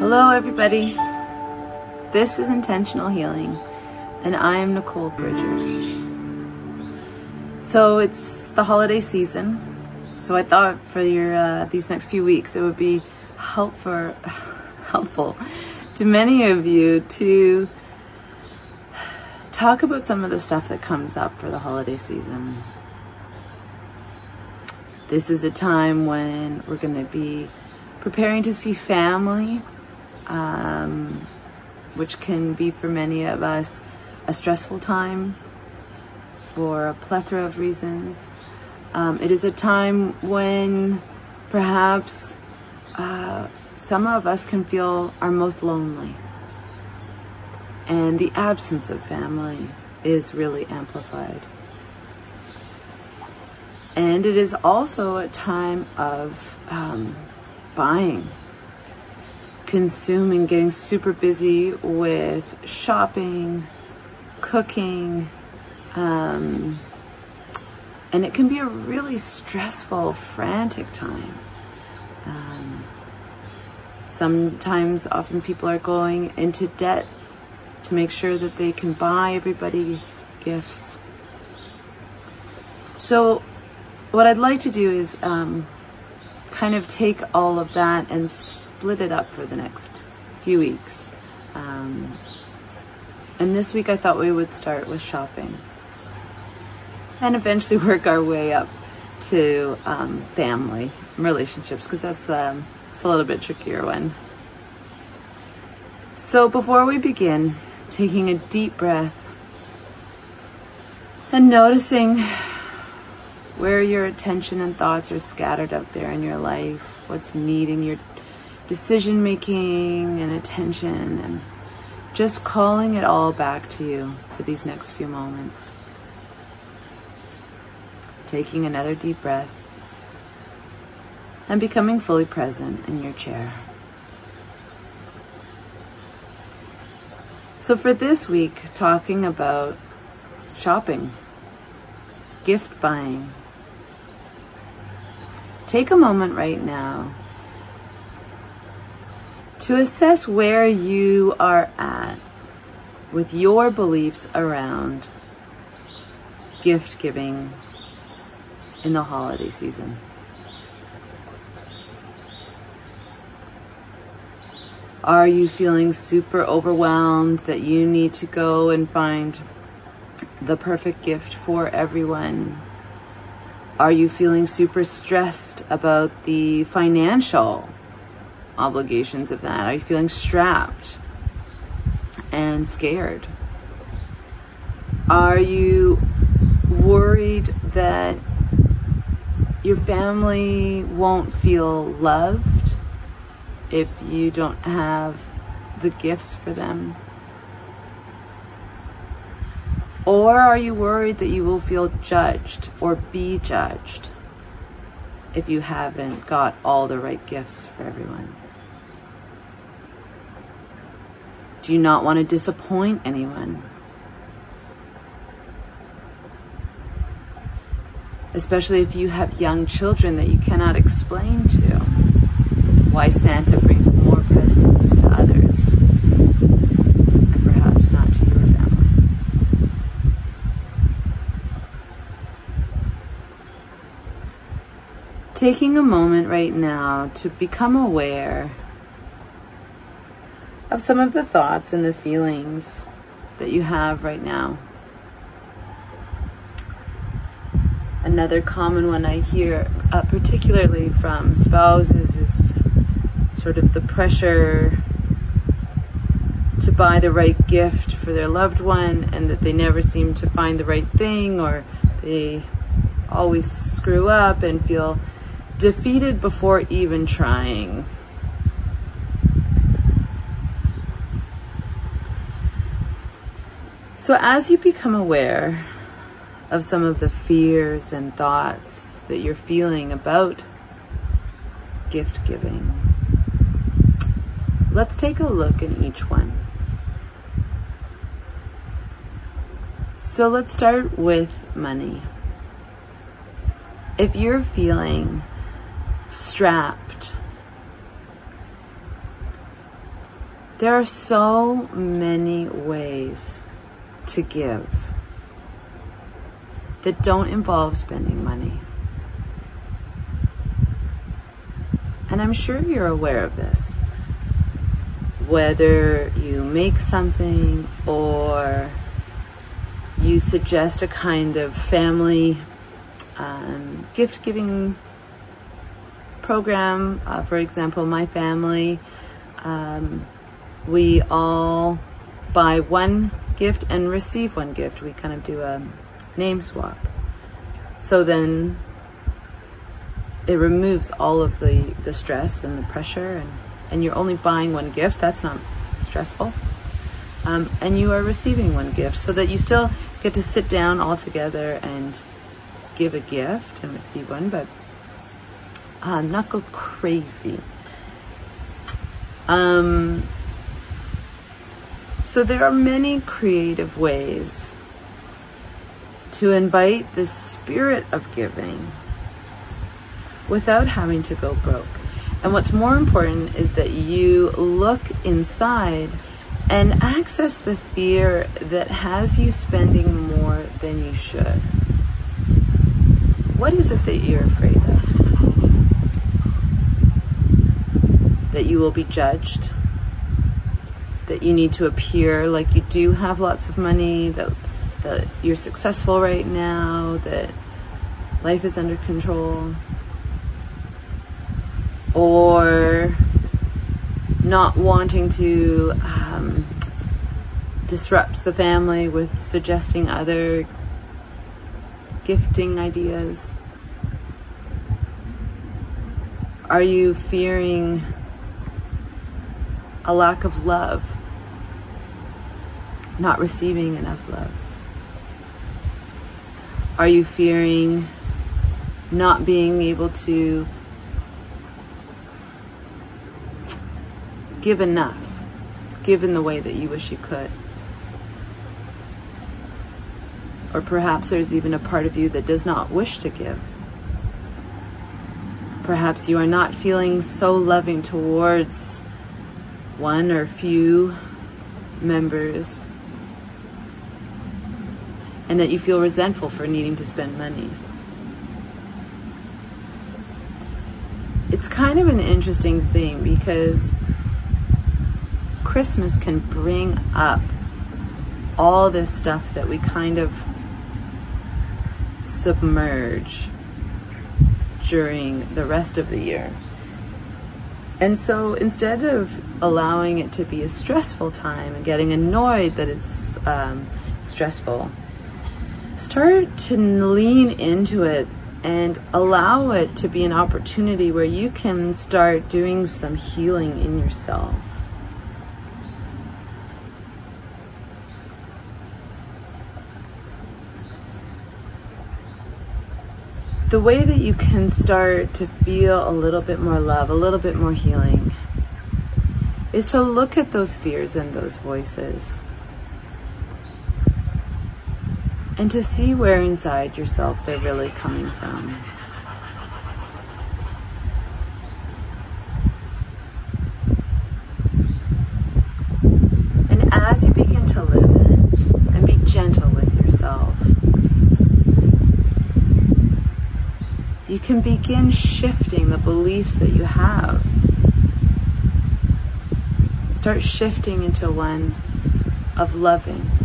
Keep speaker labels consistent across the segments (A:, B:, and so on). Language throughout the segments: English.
A: Hello, everybody. This is Intentional Healing, and I am Nicole Bridger. So it's the holiday season, so I thought for your uh, these next few weeks it would be helpful helpful to many of you to talk about some of the stuff that comes up for the holiday season. This is a time when we're going to be preparing to see family, um, which can be for many of us a stressful time for a plethora of reasons. Um, it is a time when perhaps uh, some of us can feel our most lonely. And the absence of family is really amplified. And it is also a time of um, buying, consuming, getting super busy with shopping, cooking, um, and it can be a really stressful, frantic time. Um, sometimes, often people are going into debt to make sure that they can buy everybody gifts. So, what I'd like to do is um, kind of take all of that and split it up for the next few weeks. Um, and this week I thought we would start with shopping and eventually work our way up to um, family relationships because that's um, it's a little bit trickier one. So before we begin, taking a deep breath and noticing where your attention and thoughts are scattered out there in your life, what's needing your decision making and attention, and just calling it all back to you for these next few moments. Taking another deep breath and becoming fully present in your chair. So, for this week, talking about shopping, gift buying, take a moment right now to assess where you are at with your beliefs around gift giving in the holiday season. Are you feeling super overwhelmed that you need to go and find the perfect gift for everyone? Are you feeling super stressed about the financial obligations of that? Are you feeling strapped and scared? Are you worried that your family won't feel loved if you don't have the gifts for them? Or are you worried that you will feel judged or be judged if you haven't got all the right gifts for everyone? Do not want to disappoint anyone? Especially if you have young children that you cannot explain to why Santa brings more presents to others and perhaps not to your family. Taking a moment right now to become aware of some of the thoughts and the feelings that you have right now. Another common one I hear, uh, particularly from spouses, is sort of the pressure to buy the right gift for their loved one and that they never seem to find the right thing or they always screw up and feel defeated before even trying. So, as you become aware of some of the fears and thoughts that you're feeling about gift giving, let's take a look at each one. So, let's start with money. If you're feeling strapped There are so many ways to give that don't involve spending money. And I'm sure you're aware of this. Whether you make something or you suggest a kind of family um, gift giving program. Uh, for example, my family, um, we all buy one gift and receive one gift. We kind of do a name swap. So then it removes all of the, the stress and the pressure, and, and you're only buying one gift. That's not stressful. Um, and you are receiving one gift so that you still get to sit down all together and give a gift and receive one, but uh, not go crazy. Um, so there are many creative ways to invite the spirit of giving without having to go broke. And what's more important is that you look inside and access the fear that has you spending more than you should. What is it that you're afraid of? That you will be judged? That you need to appear like you do have lots of money? That, that you're successful right now? That life is under control? Or not wanting to um, disrupt the family with suggesting other gifting ideas? Are you fearing a lack of love? Not receiving enough love? Are you fearing not being able to give enough, give in the way that you wish you could. Or perhaps there's even a part of you that does not wish to give. Perhaps you are not feeling so loving towards one or few members, and that you feel resentful for needing to spend money. It's kind of an interesting thing because Christmas can bring up all this stuff that we kind of submerge during the rest of the year. And so instead of allowing it to be a stressful time and getting annoyed that it's um, stressful, start to lean into it and allow it to be an opportunity where you can start doing some healing in yourself. the way that you can start to feel a little bit more love, a little bit more healing, is to look at those fears and those voices. And to see where inside yourself they're really coming from. And as you begin to listen and be gentle with yourself, you can begin shifting the beliefs that you have. Start shifting into one of loving.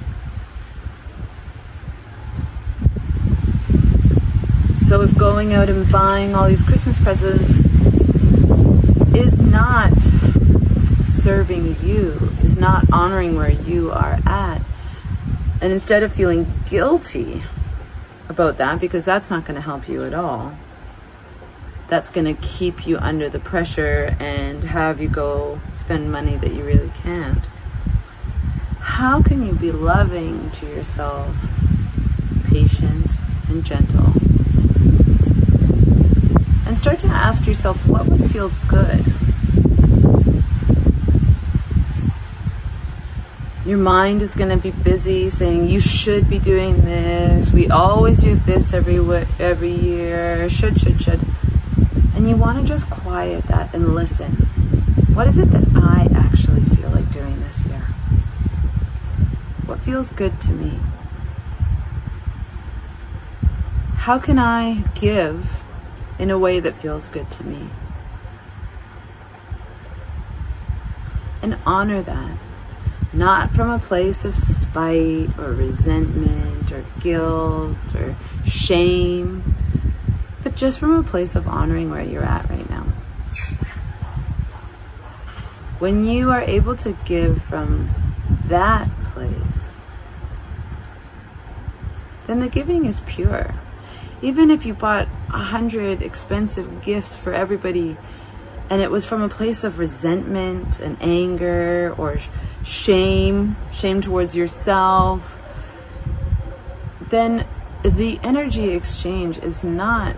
A: So, if going out and buying all these Christmas presents is not serving you, is not honoring where you are at, and instead of feeling guilty about that, because that's not going to help you at all, that's going to keep you under the pressure and have you go spend money that you really can't. How can you be loving to yourself, patient and gentle? And start to ask yourself what would feel good. Your mind is going to be busy saying you should be doing this. We always do this every every year. Should should should. And you want to just quiet that and listen. What is it that I actually feel like doing this year? What feels good to me? How can I give in a way that feels good to me? And honor that, not from a place of spite or resentment or guilt or shame, but just from a place of honoring where you're at right now. When you are able to give from that place, then the giving is pure. Even if you bought a hundred expensive gifts for everybody and it was from a place of resentment and anger or shame, shame towards yourself, then the energy exchange is not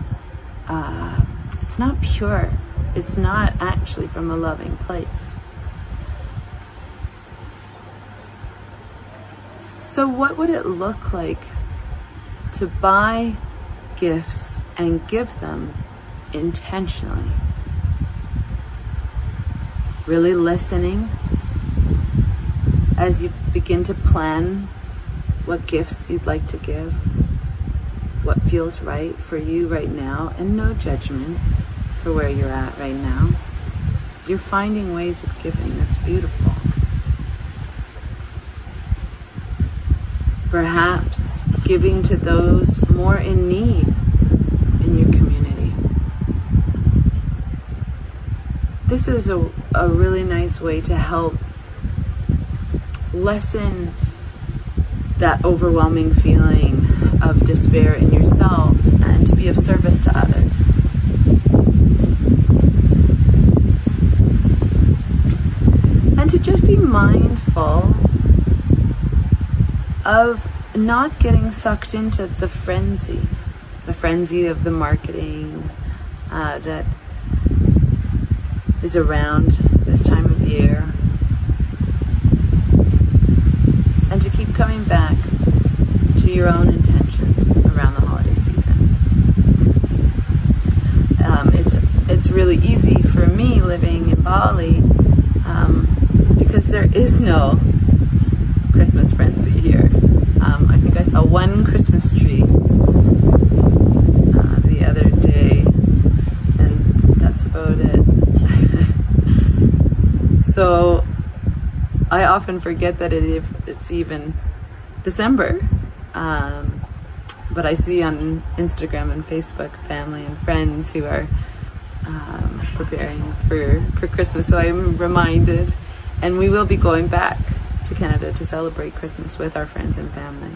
A: uh, it's not pure. It's not actually from a loving place. So, what would it look like to buy gifts and give them intentionally? Really listening as you begin to plan what gifts you'd like to give, what feels right for you right now, and no judgment for where you're at right now. You're finding ways of giving that's beautiful. Perhaps giving to those more in need in your community. This is a, a really nice way to help lessen that overwhelming feeling of despair in yourself and to be of service to others. And to just be mindful of not getting sucked into the frenzy, the frenzy of the marketing uh, that is around this time of year. And to keep coming back to your own intentions around the holiday season. Um, it's it's really easy for me living in Bali um, because there is no Christmas frenzy here. Um, I think I saw one Christmas tree uh, the other day, and that's about it. so I often forget that it, it's even December. Um, but I see on Instagram and Facebook family and friends who are um, preparing for, for Christmas. So I'm reminded, and we will be going back to Canada to celebrate Christmas with our friends and family.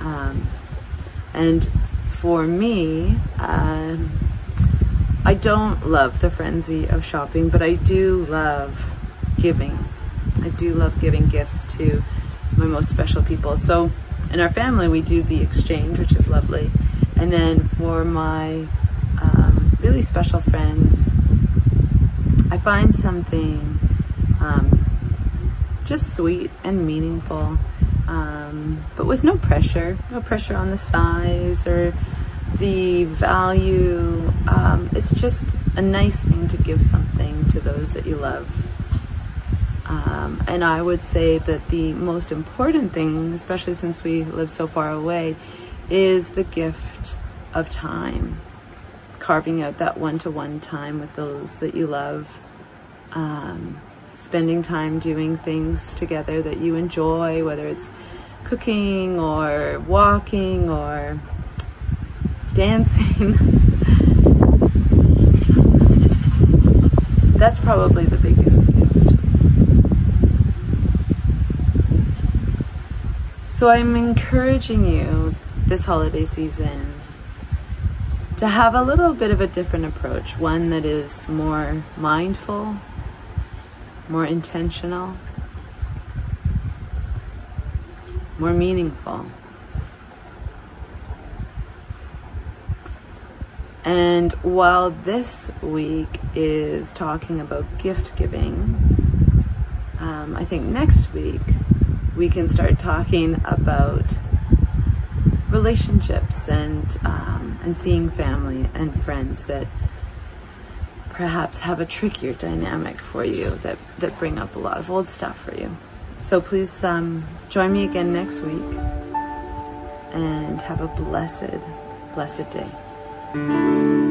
A: Um, and for me, um, I don't love the frenzy of shopping, but I do love giving. I do love giving gifts to my most special people. So in our family, we do the exchange, which is lovely. And then for my um, really special friends, I find something um, just sweet and meaningful, um, but with no pressure, no pressure on the size or the value. Um, it's just a nice thing to give something to those that you love. Um, and I would say that the most important thing, especially since we live so far away, is the gift of time. Carving out that one to one time with those that you love. Um, spending time doing things together that you enjoy, whether it's cooking or walking or dancing. That's probably the biggest gift. So I'm encouraging you this holiday season to have a little bit of a different approach, one that is more mindful, more intentional, more meaningful. And while this week is talking about gift giving, um, I think next week we can start talking about relationships and um, and seeing family and friends that perhaps have a trickier dynamic for you that, that bring up a lot of old stuff for you. So please um, join me again next week and have a blessed, blessed day.